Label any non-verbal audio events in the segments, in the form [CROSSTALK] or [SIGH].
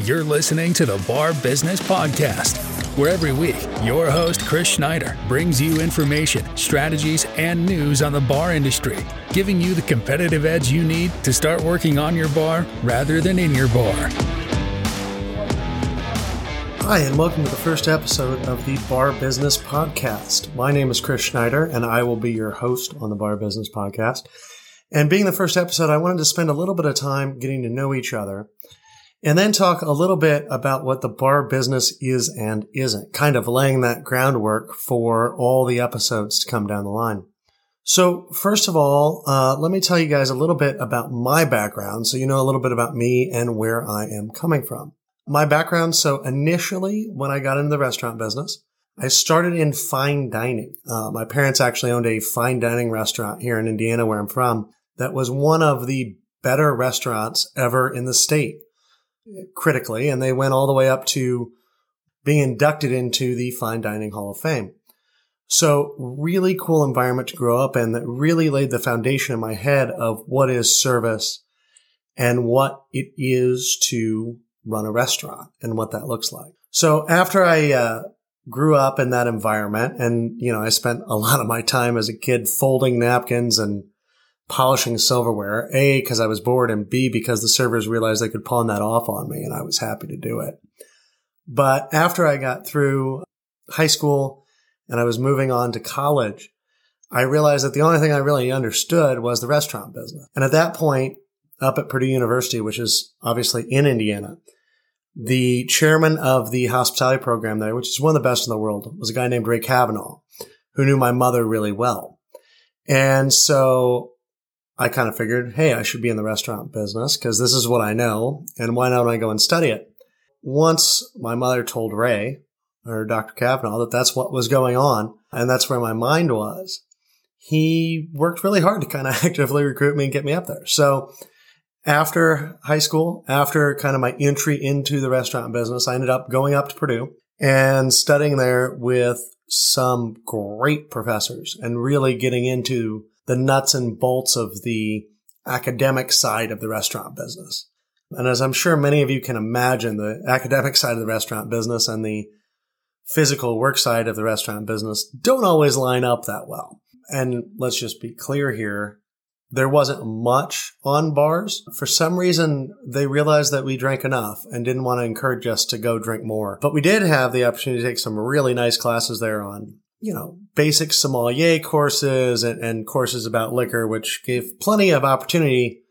You're listening to the Bar Business Podcast, where every week your host, Chris Schneider, brings you information, strategies, and news on the bar industry, giving you the competitive edge you need to start working on your bar rather than in your bar. Hi, and welcome to the first episode of the Bar Business Podcast. My name is Chris Schneider, and I will be your host on the Bar Business Podcast. And being the first episode, I wanted to spend a little bit of time getting to know each other and then talk a little bit about what the bar business is and isn't, kind of laying that groundwork for all the episodes to come down the line. So first of all, uh, let me tell you guys a little bit about my background so you know a little bit about me and where I am coming from. My background, so initially when I got into the restaurant business, I started in fine dining. Uh, my parents actually owned a fine dining restaurant here in Indiana where I'm from that was one of the better restaurants ever in the state critically, and they went all the way up to being inducted into the Fine Dining Hall of Fame. So really cool environment to grow up in that really laid the foundation in my head of what is service and what it is to run a restaurant and what that looks like. So after I uh, grew up in that environment and, you know, I spent a lot of my time as a kid folding napkins and polishing silverware. A, because I was bored, and B, because the servers realized they could pawn that off on me, and I was happy to do it. But after I got through high school and I was moving on to college, I realized that the only thing I really understood was the restaurant business. And at that point, up at Purdue University, which is obviously in Indiana, the chairman of the hospitality program there, which is one of the best in the world, was a guy named Ray Kavanaugh, who knew my mother really well. And so I kind of figured, hey, I should be in the restaurant business because this is what I know. And why don't I go and study it? Once my mother told Ray or Dr. Kavanaugh that that's what was going on and that's where my mind was, he worked really hard to kind of [LAUGHS] actively recruit me and get me up there. So after high school, after kind of my entry into the restaurant business, I ended up going up to Purdue and studying there with some great professors and really getting into the nuts and bolts of the academic side of the restaurant business. And as I'm sure many of you can imagine, the academic side of the restaurant business and the physical work side of the restaurant business don't always line up that well. And let's just be clear here. There wasn't much on bars. For some reason, they realized that we drank enough and didn't want to encourage us to go drink more. But we did have the opportunity to take some really nice classes there on you know, basic sommelier courses and, and, courses about liquor, which gave plenty of opportunity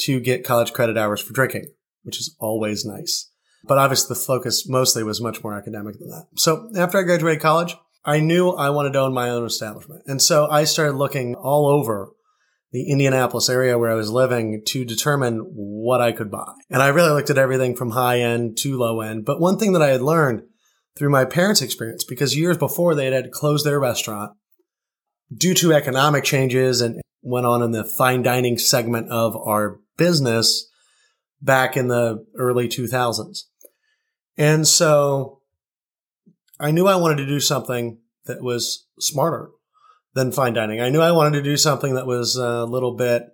to get college credit hours for drinking, which is always nice. But obviously the focus mostly was much more academic than that. So after I graduated college, I knew I wanted to own my own establishment. And so I started looking all over the Indianapolis area where I was living to determine what I could buy. And I really looked at everything from high end to low end. But one thing that I had learned through my parents' experience because years before they had to close their restaurant due to economic changes and went on in the fine dining segment of our business back in the early 2000s. And so I knew I wanted to do something that was smarter than fine dining. I knew I wanted to do something that was a little bit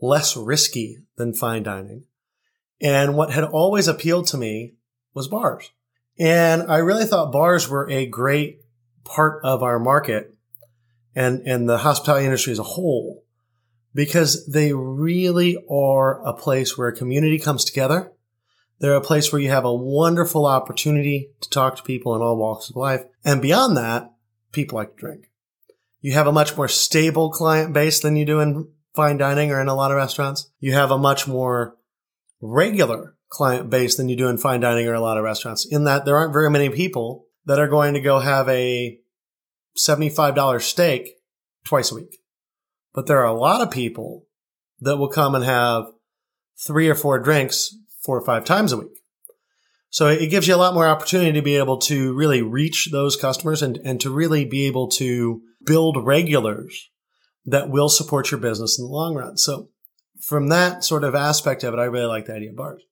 less risky than fine dining. And what had always appealed to me was bars. And I really thought bars were a great part of our market and, and the hospitality industry as a whole because they really are a place where a community comes together. They're a place where you have a wonderful opportunity to talk to people in all walks of life. And beyond that, people like to drink. You have a much more stable client base than you do in fine dining or in a lot of restaurants. You have a much more regular client base than you do in fine dining or a lot of restaurants in that there aren't very many people that are going to go have a $75 steak twice a week. But there are a lot of people that will come and have three or four drinks four or five times a week. So it gives you a lot more opportunity to be able to really reach those customers and, and to really be able to build regulars that will support your business in the long run. So from that sort of aspect of it, I really like the idea of bars.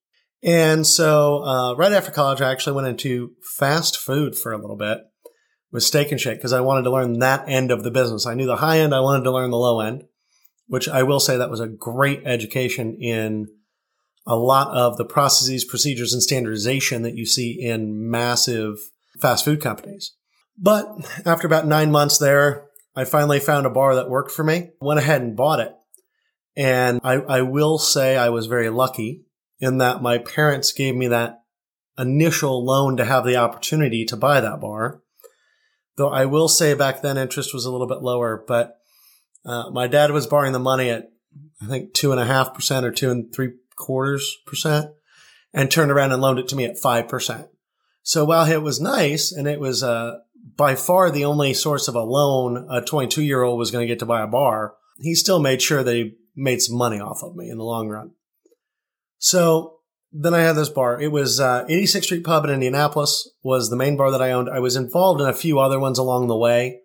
And so, uh, right after college, I actually went into fast food for a little bit with Steak and Shake because I wanted to learn that end of the business. I knew the high end. I wanted to learn the low end, which I will say that was a great education in a lot of the processes, procedures, and standardization that you see in massive fast food companies. But after about nine months there, I finally found a bar that worked for me, went ahead and bought it. And I, I will say I was very lucky in that my parents gave me that initial loan to have the opportunity to buy that bar. Though I will say back then interest was a little bit lower, but uh, my dad was borrowing the money at I think two and a half percent or two and three quarters percent and turned around and loaned it to me at five percent. So while it was nice and it was uh, by far the only source of a loan a 22 year old was going to get to buy a bar, he still made sure that he made some money off of me in the long run. So then I had this bar. It was uh, 86th Street Pub in Indianapolis was the main bar that I owned. I was involved in a few other ones along the way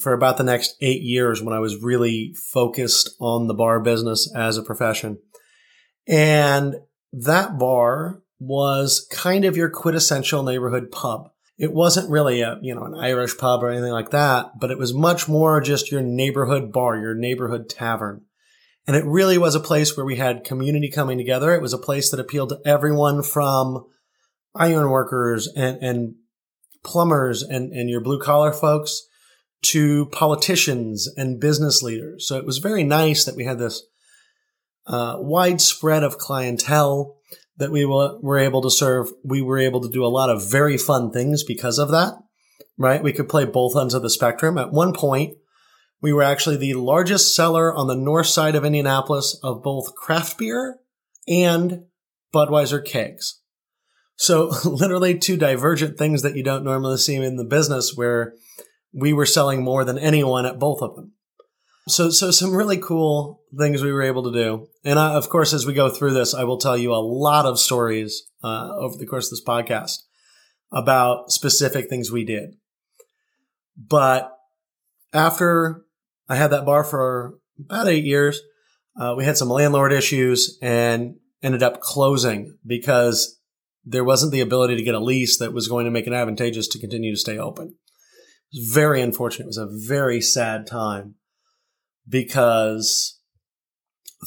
for about the next eight years when I was really focused on the bar business as a profession. And that bar was kind of your quintessential neighborhood pub. It wasn't really a, you know, an Irish pub or anything like that, but it was much more just your neighborhood bar, your neighborhood tavern. And it really was a place where we had community coming together. It was a place that appealed to everyone from iron workers and, and plumbers and, and your blue collar folks to politicians and business leaders. So it was very nice that we had this uh, widespread of clientele that we were able to serve. We were able to do a lot of very fun things because of that, right? We could play both ends of the spectrum. At one point, we were actually the largest seller on the north side of Indianapolis of both craft beer and Budweiser kegs. So [LAUGHS] literally two divergent things that you don't normally see in the business where we were selling more than anyone at both of them. So, so some really cool things we were able to do. And I, of course, as we go through this, I will tell you a lot of stories uh, over the course of this podcast about specific things we did. But after I had that bar for about eight years, uh, we had some landlord issues and ended up closing because there wasn't the ability to get a lease that was going to make it advantageous to continue to stay open It was very unfortunate. It was a very sad time because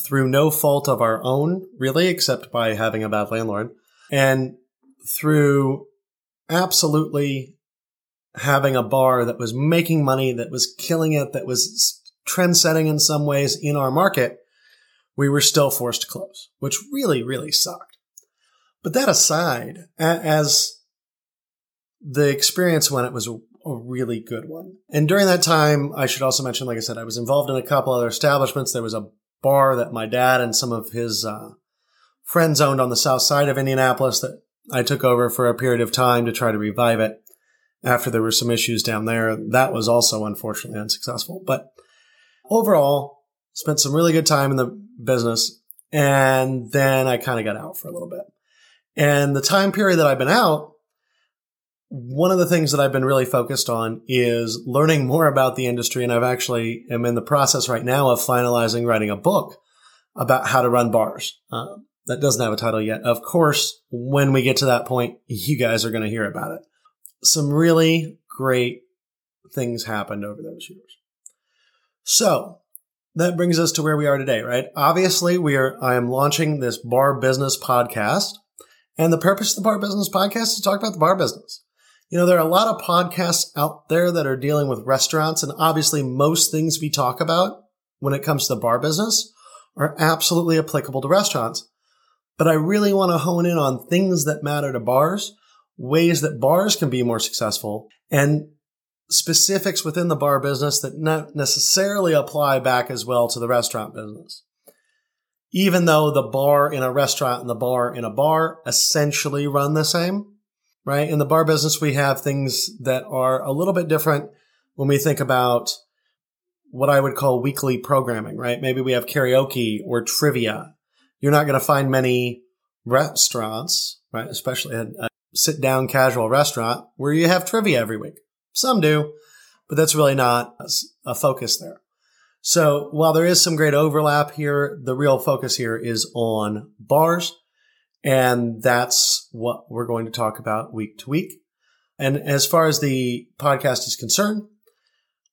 through no fault of our own, really, except by having a bad landlord, and through absolutely having a bar that was making money, that was killing it, that was trend setting in some ways in our market, we were still forced to close, which really, really sucked. But that aside, as the experience when it was a really good one. And during that time, I should also mention, like I said, I was involved in a couple other establishments. There was a bar that my dad and some of his uh, friends owned on the south side of Indianapolis that I took over for a period of time to try to revive it after there were some issues down there. That was also unfortunately unsuccessful. But overall, spent some really good time in the business. And then I kind of got out for a little bit. And the time period that I've been out, one of the things that I've been really focused on is learning more about the industry. And I've actually am in the process right now of finalizing writing a book about how to run bars. Uh, that doesn't have a title yet. Of course, when we get to that point, you guys are going to hear about it. Some really great things happened over those years. So that brings us to where we are today, right? Obviously, we are, I am launching this bar business podcast. And the purpose of the bar business podcast is to talk about the bar business. You know, there are a lot of podcasts out there that are dealing with restaurants, and obviously, most things we talk about when it comes to the bar business are absolutely applicable to restaurants. But I really want to hone in on things that matter to bars, ways that bars can be more successful, and specifics within the bar business that not necessarily apply back as well to the restaurant business. Even though the bar in a restaurant and the bar in a bar essentially run the same, right? In the bar business, we have things that are a little bit different when we think about what I would call weekly programming, right? Maybe we have karaoke or trivia. You're not going to find many restaurants, right? Especially a, a sit down casual restaurant where you have trivia every week. Some do, but that's really not a focus there. So while there is some great overlap here, the real focus here is on bars and that's what we're going to talk about week to week. And as far as the podcast is concerned,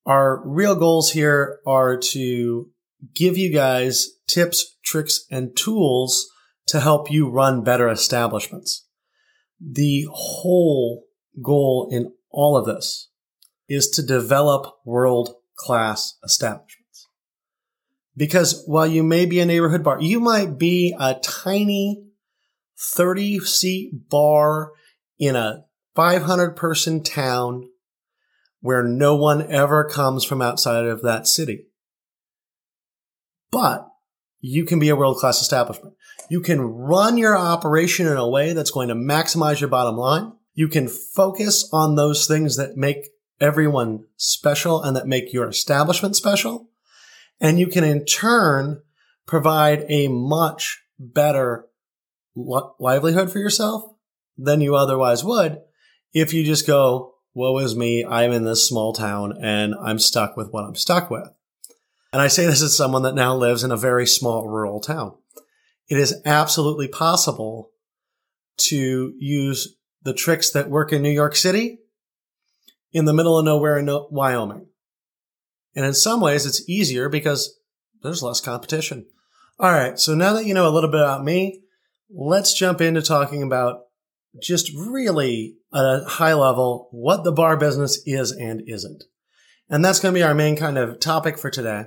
our real goals here are to give you guys tips, tricks, and tools to help you run better establishments. The whole goal in all of this is to develop world class establishments. Because while you may be a neighborhood bar, you might be a tiny 30 seat bar in a 500 person town where no one ever comes from outside of that city. But you can be a world class establishment. You can run your operation in a way that's going to maximize your bottom line. You can focus on those things that make everyone special and that make your establishment special. And you can in turn provide a much better livelihood for yourself than you otherwise would if you just go, woe is me, I'm in this small town and I'm stuck with what I'm stuck with. And I say this as someone that now lives in a very small rural town. It is absolutely possible to use the tricks that work in New York City in the middle of nowhere in uh, Wyoming. And in some ways, it's easier because there's less competition. All right. So now that you know a little bit about me, let's jump into talking about just really at a high level what the bar business is and isn't. And that's going to be our main kind of topic for today.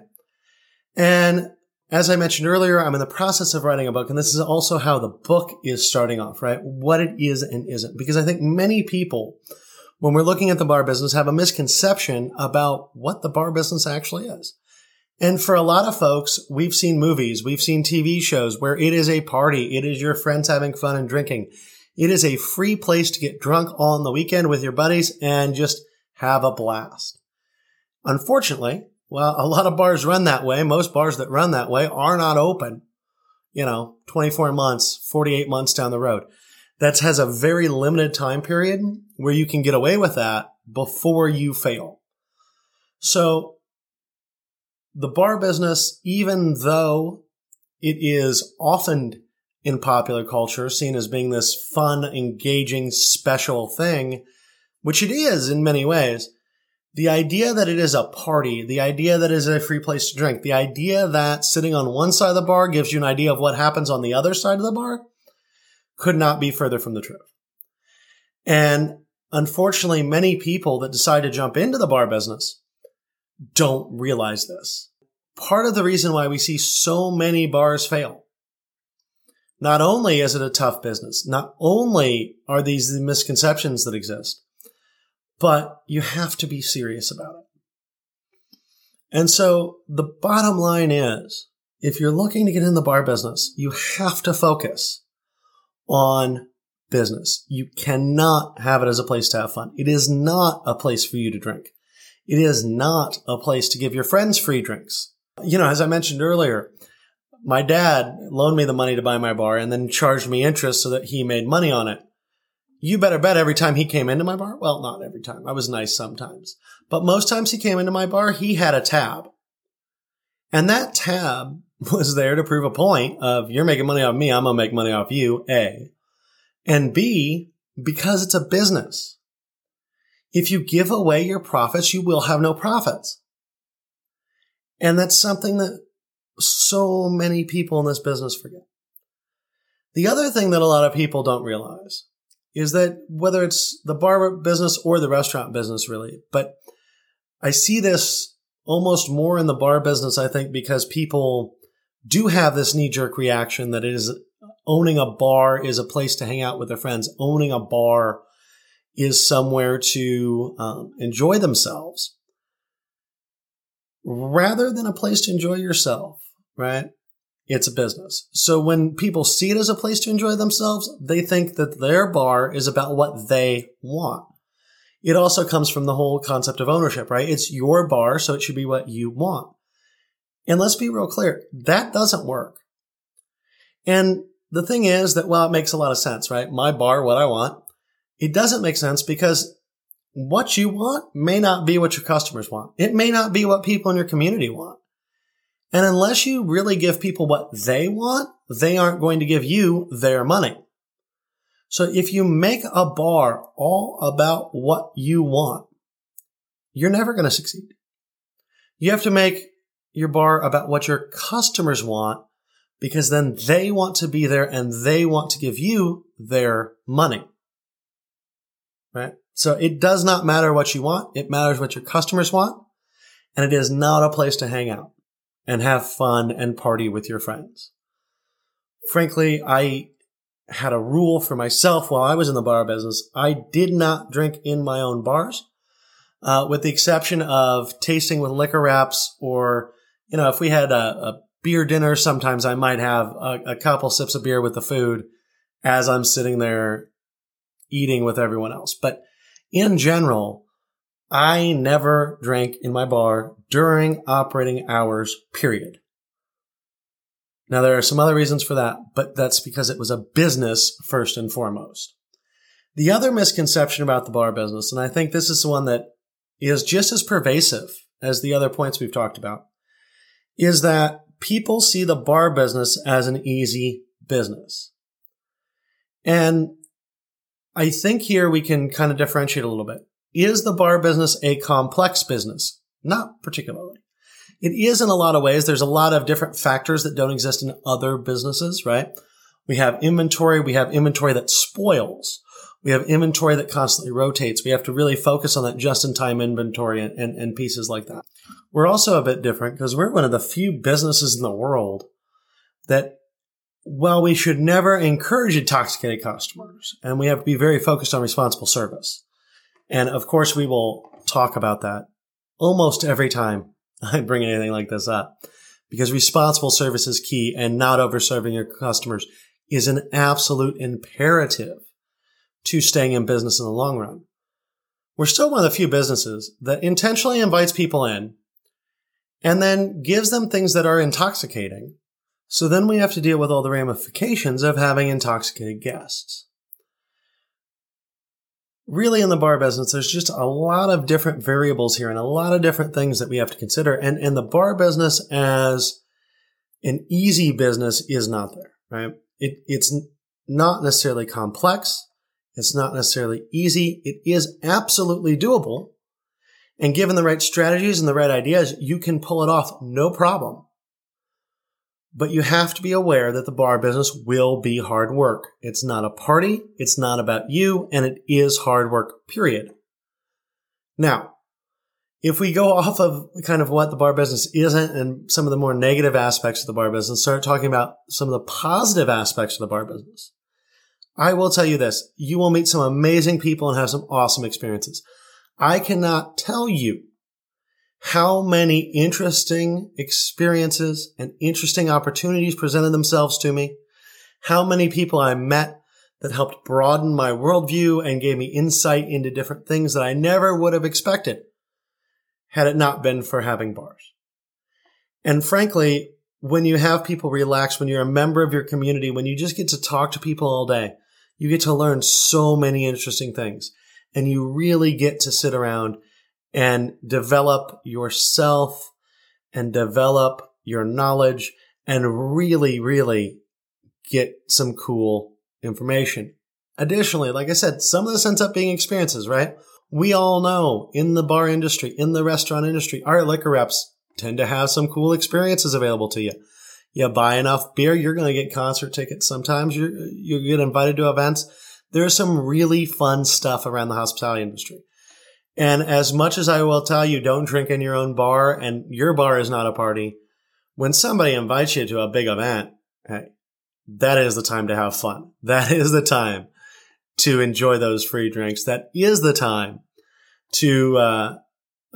And as I mentioned earlier, I'm in the process of writing a book, and this is also how the book is starting off, right? What it is and isn't. Because I think many people when we're looking at the bar business have a misconception about what the bar business actually is. And for a lot of folks, we've seen movies, we've seen TV shows where it is a party. It is your friends having fun and drinking. It is a free place to get drunk on the weekend with your buddies and just have a blast. Unfortunately, well, a lot of bars run that way. Most bars that run that way are not open, you know, 24 months, 48 months down the road that has a very limited time period where you can get away with that before you fail. So the bar business, even though it is often in popular culture seen as being this fun, engaging, special thing, which it is in many ways, the idea that it is a party, the idea that it is a free place to drink, the idea that sitting on one side of the bar gives you an idea of what happens on the other side of the bar could not be further from the truth. And unfortunately, many people that decide to jump into the bar business don't realize this. Part of the reason why we see so many bars fail, not only is it a tough business, not only are these the misconceptions that exist, but you have to be serious about it. And so the bottom line is, if you're looking to get in the bar business, you have to focus on business. You cannot have it as a place to have fun. It is not a place for you to drink. It is not a place to give your friends free drinks. You know, as I mentioned earlier, my dad loaned me the money to buy my bar and then charged me interest so that he made money on it. You better bet every time he came into my bar, well, not every time. I was nice sometimes, but most times he came into my bar, he had a tab. And that tab [LAUGHS] was there to prove a point of you're making money off me, I'm gonna make money off you, A. And B, because it's a business. If you give away your profits, you will have no profits. And that's something that so many people in this business forget. The other thing that a lot of people don't realize is that whether it's the bar business or the restaurant business, really, but I see this almost more in the bar business, I think, because people do have this knee jerk reaction that it is owning a bar is a place to hang out with their friends. Owning a bar is somewhere to um, enjoy themselves rather than a place to enjoy yourself, right? It's a business. So when people see it as a place to enjoy themselves, they think that their bar is about what they want. It also comes from the whole concept of ownership, right? It's your bar, so it should be what you want. And let's be real clear, that doesn't work. And the thing is that, well, it makes a lot of sense, right? My bar, what I want. It doesn't make sense because what you want may not be what your customers want. It may not be what people in your community want. And unless you really give people what they want, they aren't going to give you their money. So if you make a bar all about what you want, you're never going to succeed. You have to make your bar about what your customers want because then they want to be there and they want to give you their money. Right? So it does not matter what you want. It matters what your customers want. And it is not a place to hang out and have fun and party with your friends. Frankly, I had a rule for myself while I was in the bar business. I did not drink in my own bars, uh, with the exception of tasting with liquor reps or, you know, if we had a, a beer dinner, sometimes I might have a, a couple sips of beer with the food as I'm sitting there eating with everyone else. But in general, I never drank in my bar during operating hours, period. Now, there are some other reasons for that, but that's because it was a business first and foremost. The other misconception about the bar business, and I think this is the one that is just as pervasive as the other points we've talked about, is that people see the bar business as an easy business. And I think here we can kind of differentiate a little bit. Is the bar business a complex business? Not particularly. It is in a lot of ways. There's a lot of different factors that don't exist in other businesses, right? We have inventory. We have inventory that spoils. We have inventory that constantly rotates. We have to really focus on that just in time inventory and, and, and pieces like that. We're also a bit different because we're one of the few businesses in the world that well, we should never encourage intoxicated customers and we have to be very focused on responsible service. And of course, we will talk about that almost every time [LAUGHS] I bring anything like this up because responsible service is key and not overserving your customers is an absolute imperative to staying in business in the long run. We're still one of the few businesses that intentionally invites people in and then gives them things that are intoxicating. So then we have to deal with all the ramifications of having intoxicated guests. Really, in the bar business, there's just a lot of different variables here and a lot of different things that we have to consider. And, and the bar business as an easy business is not there, right? It, it's not necessarily complex. It's not necessarily easy. It is absolutely doable. And given the right strategies and the right ideas, you can pull it off no problem. But you have to be aware that the bar business will be hard work. It's not a party. It's not about you and it is hard work, period. Now, if we go off of kind of what the bar business isn't and some of the more negative aspects of the bar business, start talking about some of the positive aspects of the bar business. I will tell you this. You will meet some amazing people and have some awesome experiences. I cannot tell you how many interesting experiences and interesting opportunities presented themselves to me. How many people I met that helped broaden my worldview and gave me insight into different things that I never would have expected had it not been for having bars. And frankly, when you have people relax, when you're a member of your community, when you just get to talk to people all day, you get to learn so many interesting things and you really get to sit around and develop yourself and develop your knowledge and really, really get some cool information. Additionally, like I said, some of this ends up being experiences, right? We all know in the bar industry, in the restaurant industry, our liquor reps tend to have some cool experiences available to you. You buy enough beer, you're going to get concert tickets. Sometimes you you get invited to events. There's some really fun stuff around the hospitality industry. And as much as I will tell you, don't drink in your own bar and your bar is not a party. When somebody invites you to a big event, hey, that is the time to have fun. [LAUGHS] That is the time to enjoy those free drinks. That is the time to, uh,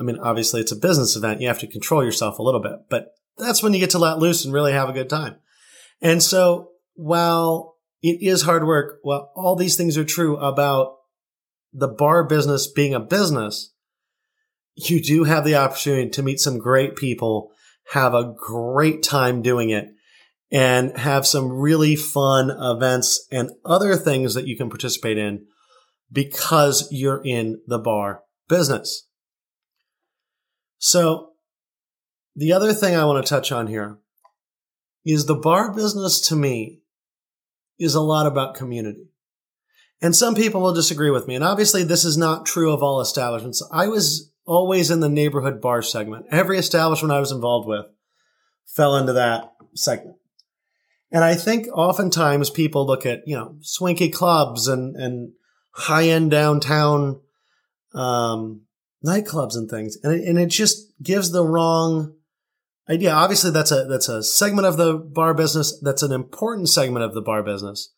I mean, obviously it's a business event. You have to control yourself a little bit, but that's when you get to let loose and really have a good time. And so while it is hard work, well, all these things are true about the bar business being a business, you do have the opportunity to meet some great people, have a great time doing it, and have some really fun events and other things that you can participate in because you're in the bar business. So the other thing I want to touch on here is the bar business to me is a lot about community. And some people will disagree with me. And obviously, this is not true of all establishments. I was always in the neighborhood bar segment. Every establishment I was involved with fell into that segment. And I think oftentimes people look at, you know, swanky clubs and, and high end downtown, um, nightclubs and things. And it, and it just gives the wrong idea. Obviously that's a, that's a segment of the bar business. That's an important segment of the bar business.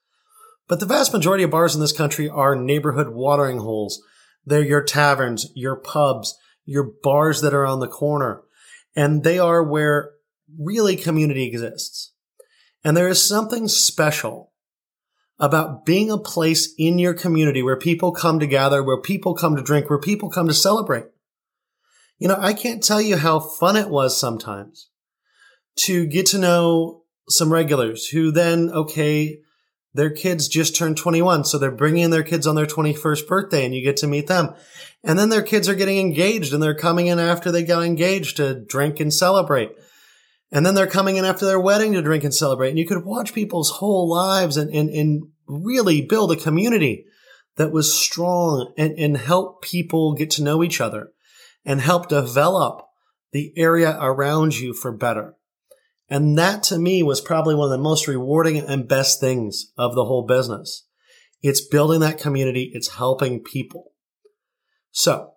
But the vast majority of bars in this country are neighborhood watering holes. They're your taverns, your pubs, your bars that are on the corner. And they are where really community exists. And there is something special about being a place in your community where people come to gather, where people come to drink, where people come to celebrate. You know, I can't tell you how fun it was sometimes to get to know some regulars who then, okay, their kids just turned 21. So they're bringing their kids on their 21st birthday and you get to meet them. And then their kids are getting engaged and they're coming in after they got engaged to drink and celebrate. And then they're coming in after their wedding to drink and celebrate. And you could watch people's whole lives and, and, and really build a community that was strong and, and help people get to know each other and help develop the area around you for better. And that to me was probably one of the most rewarding and best things of the whole business. It's building that community. It's helping people. So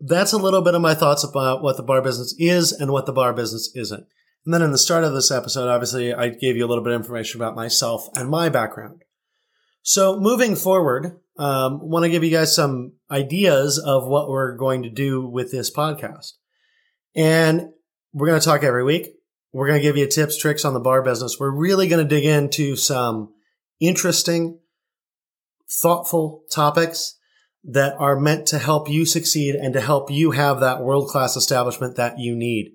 that's a little bit of my thoughts about what the bar business is and what the bar business isn't. And then in the start of this episode, obviously, I gave you a little bit of information about myself and my background. So moving forward, um, want to give you guys some ideas of what we're going to do with this podcast. And we're going to talk every week. We're going to give you tips, tricks on the bar business. We're really going to dig into some interesting, thoughtful topics that are meant to help you succeed and to help you have that world class establishment that you need.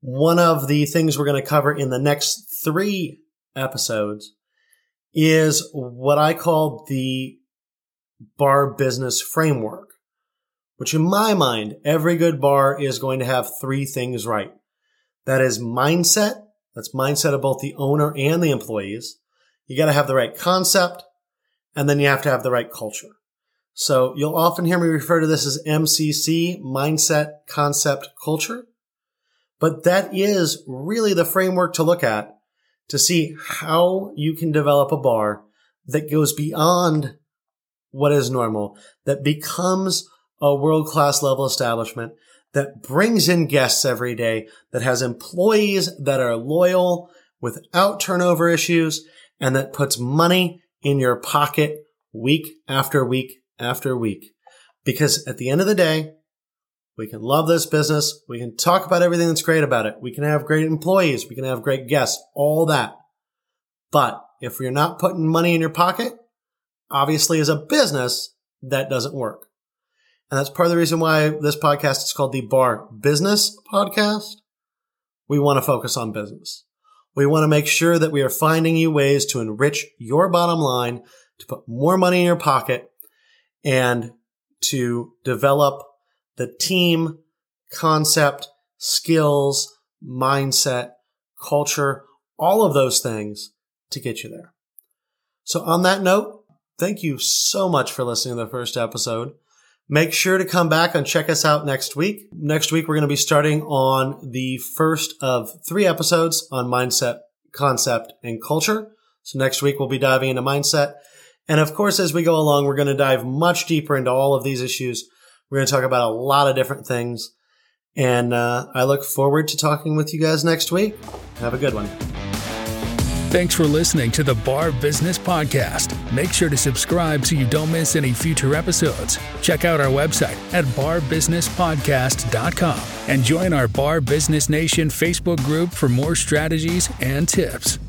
One of the things we're going to cover in the next three episodes is what I call the bar business framework, which in my mind, every good bar is going to have three things right. That is mindset. That's mindset of both the owner and the employees. You got to have the right concept and then you have to have the right culture. So you'll often hear me refer to this as MCC, mindset, concept, culture. But that is really the framework to look at to see how you can develop a bar that goes beyond what is normal, that becomes a world class level establishment, that brings in guests every day, that has employees that are loyal without turnover issues, and that puts money in your pocket week after week after week. Because at the end of the day, we can love this business. We can talk about everything that's great about it. We can have great employees. We can have great guests, all that. But if you're not putting money in your pocket, obviously as a business, that doesn't work. And that's part of the reason why this podcast is called the Bar Business Podcast. We want to focus on business. We want to make sure that we are finding you ways to enrich your bottom line, to put more money in your pocket, and to develop the team concept, skills, mindset, culture, all of those things to get you there. So on that note, thank you so much for listening to the first episode. Make sure to come back and check us out next week. Next week, we're going to be starting on the first of three episodes on mindset, concept, and culture. So next week, we'll be diving into mindset. And of course, as we go along, we're going to dive much deeper into all of these issues. We're going to talk about a lot of different things. And uh, I look forward to talking with you guys next week. Have a good one. Thanks for listening to the Bar Business Podcast. Make sure to subscribe so you don't miss any future episodes. Check out our website at barbusinesspodcast.com and join our Bar Business Nation Facebook group for more strategies and tips.